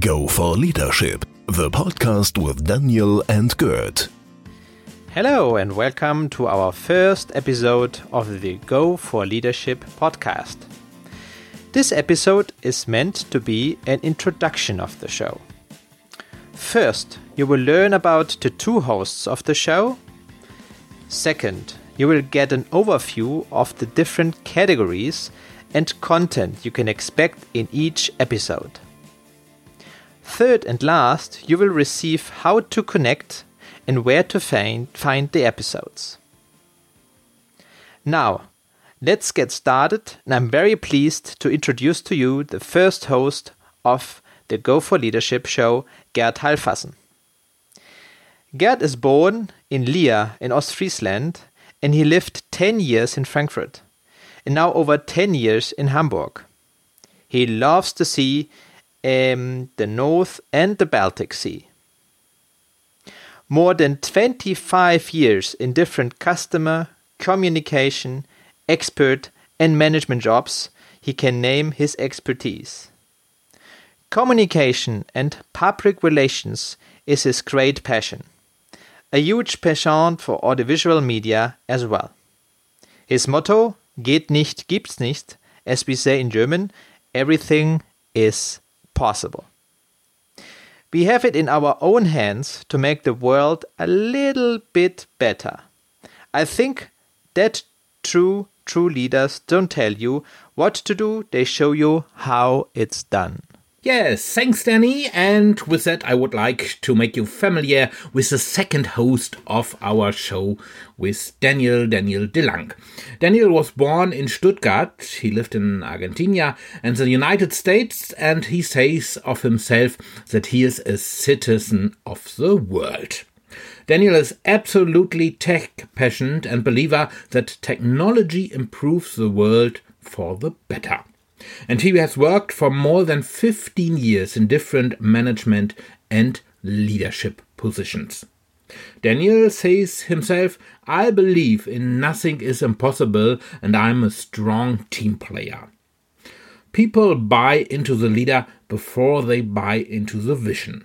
Go for Leadership, the podcast with Daniel and Gerd. Hello, and welcome to our first episode of the Go for Leadership podcast. This episode is meant to be an introduction of the show. First, you will learn about the two hosts of the show. Second, you will get an overview of the different categories and content you can expect in each episode. Third and last, you will receive how to connect and where to find, find the episodes. Now, let's get started, and I'm very pleased to introduce to you the first host of the Go for Leadership show, Gerd Halfwassen. Gerd is born in Leer in Ostfriesland, and he lived 10 years in Frankfurt and now over 10 years in Hamburg. He loves the sea, um, the North and the Baltic Sea. More than 25 years in different customer, communication, expert, and management jobs, he can name his expertise. Communication and public relations is his great passion. A huge passion for audiovisual media as well. His motto Geht nicht, gibt's nicht. As we say in German, everything is possible. We have it in our own hands to make the world a little bit better. I think that true, true leaders don't tell you what to do, they show you how it's done. Yes, thanks, Danny. And with that, I would like to make you familiar with the second host of our show, with Daniel Daniel Delank. Daniel was born in Stuttgart. He lived in Argentina and the United States, and he says of himself that he is a citizen of the world. Daniel is absolutely tech passionate and believer that technology improves the world for the better and he has worked for more than 15 years in different management and leadership positions. Daniel says himself, I believe in nothing is impossible and I'm a strong team player. People buy into the leader before they buy into the vision.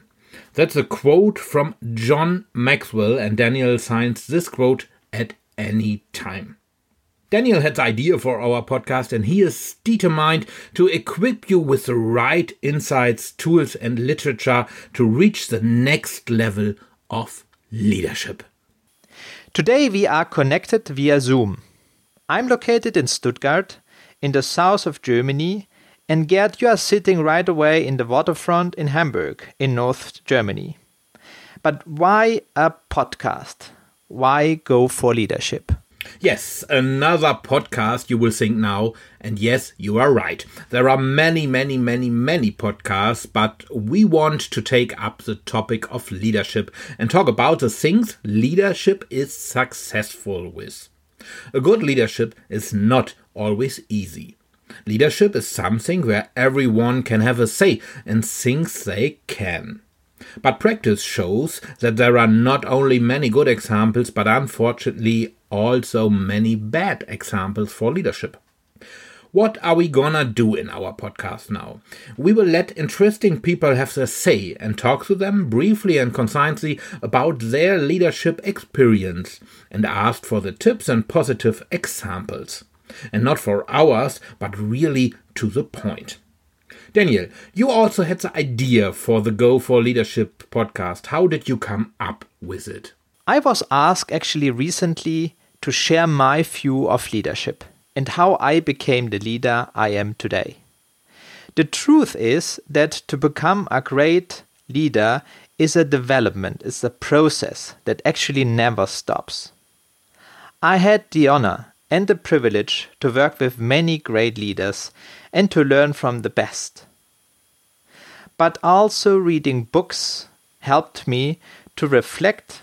That's a quote from John Maxwell, and Daniel signs this quote at any time. Daniel had the idea for our podcast, and he is determined to equip you with the right insights, tools, and literature to reach the next level of leadership. Today we are connected via Zoom. I'm located in Stuttgart, in the south of Germany, and Gerd, you are sitting right away in the waterfront in Hamburg, in North Germany. But why a podcast? Why go for leadership? Yes, another podcast you will think now. And yes, you are right. There are many, many, many, many podcasts, but we want to take up the topic of leadership and talk about the things leadership is successful with. A good leadership is not always easy. Leadership is something where everyone can have a say and thinks they can. But practice shows that there are not only many good examples, but unfortunately also many bad examples for leadership. What are we gonna do in our podcast now? We will let interesting people have their say and talk to them briefly and concisely about their leadership experience and ask for the tips and positive examples. And not for ours, but really to the point. Daniel, you also had the idea for the Go for Leadership podcast. How did you come up with it? I was asked actually recently to share my view of leadership and how I became the leader I am today. The truth is that to become a great leader is a development, it's a process that actually never stops. I had the honor and the privilege to work with many great leaders and to learn from the best. But also reading books helped me to reflect,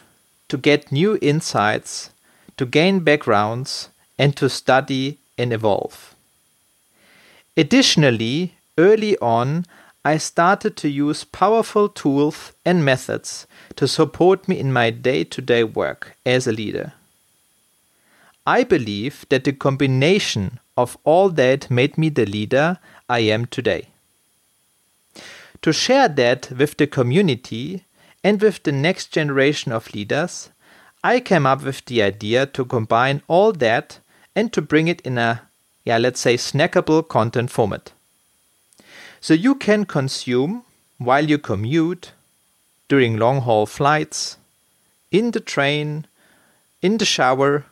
to get new insights, to gain backgrounds, and to study and evolve. Additionally, early on, I started to use powerful tools and methods to support me in my day to day work as a leader. I believe that the combination of all that made me the leader I am today. To share that with the community and with the next generation of leaders, I came up with the idea to combine all that and to bring it in a, yeah, let's say, snackable content format. So you can consume while you commute, during long haul flights, in the train, in the shower,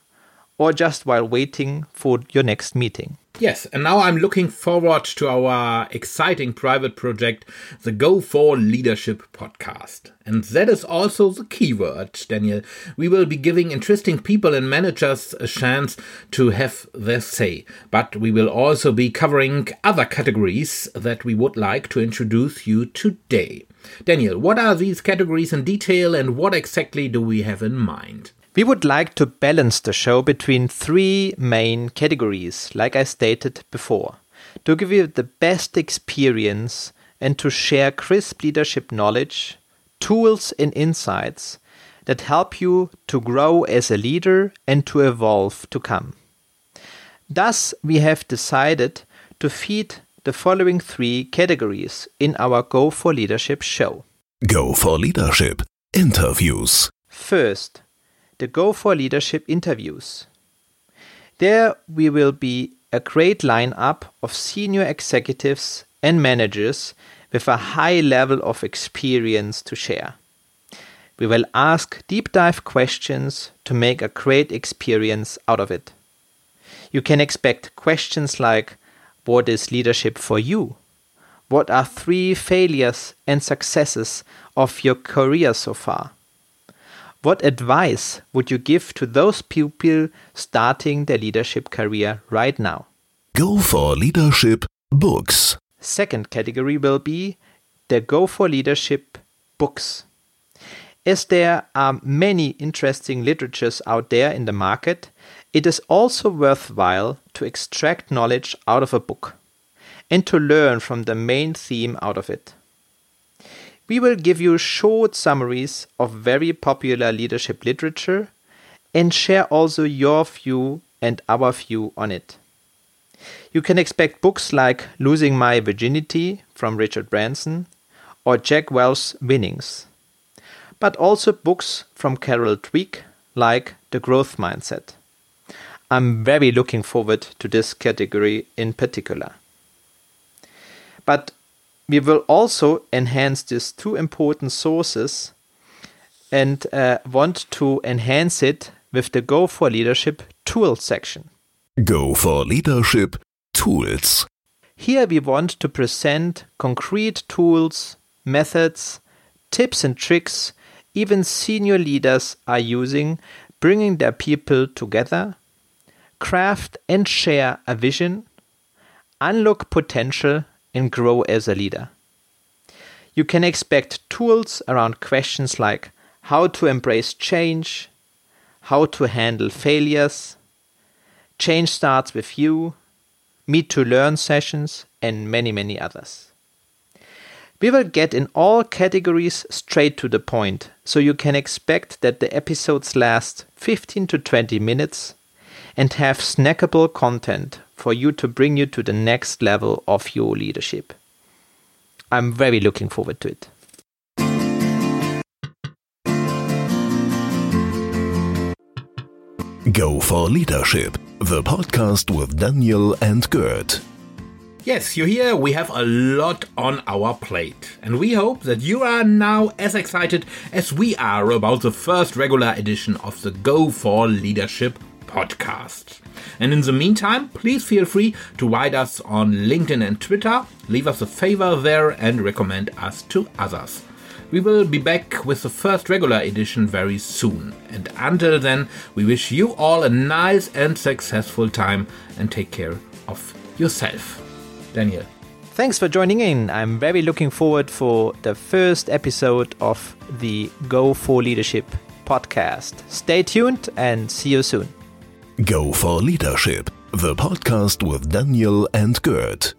or just while waiting for your next meeting. Yes, and now I'm looking forward to our exciting private project, the Go for Leadership podcast. And that is also the keyword, Daniel. We will be giving interesting people and managers a chance to have their say, but we will also be covering other categories that we would like to introduce you today. Daniel, what are these categories in detail and what exactly do we have in mind? We would like to balance the show between three main categories, like I stated before, to give you the best experience and to share crisp leadership knowledge, tools, and insights that help you to grow as a leader and to evolve to come. Thus, we have decided to feed the following three categories in our Go for Leadership show. Go for Leadership Interviews. First, the Go for Leadership interviews. There we will be a great lineup of senior executives and managers with a high level of experience to share. We will ask deep dive questions to make a great experience out of it. You can expect questions like What is leadership for you? What are three failures and successes of your career so far? What advice would you give to those people starting their leadership career right now? Go for Leadership Books. Second category will be the Go for Leadership books. As there are many interesting literatures out there in the market, it is also worthwhile to extract knowledge out of a book and to learn from the main theme out of it. We will give you short summaries of very popular leadership literature and share also your view and our view on it. You can expect books like Losing My Virginity from Richard Branson or Jack Welch's Winnings, but also books from Carol Dweck like The Growth Mindset. I'm very looking forward to this category in particular. But we will also enhance these two important sources and uh, want to enhance it with the Go for Leadership Tools section. Go for Leadership Tools. Here we want to present concrete tools, methods, tips and tricks even senior leaders are using, bringing their people together, craft and share a vision, unlock potential, and grow as a leader. You can expect tools around questions like how to embrace change, how to handle failures, change starts with you, meet to learn sessions, and many, many others. We will get in all categories straight to the point, so you can expect that the episodes last 15 to 20 minutes and have snackable content for you to bring you to the next level of your leadership. I'm very looking forward to it. Go for Leadership, the podcast with Daniel and Gerd. Yes, you hear, we have a lot on our plate, and we hope that you are now as excited as we are about the first regular edition of the Go for Leadership podcast. And in the meantime, please feel free to write us on LinkedIn and Twitter, leave us a favor there, and recommend us to others. We will be back with the first regular edition very soon. And until then, we wish you all a nice and successful time and take care of yourself. Daniel. Thanks for joining in. I'm very looking forward for the first episode of the Go for Leadership podcast. Stay tuned and see you soon. Go for Leadership, the podcast with Daniel and Gerd.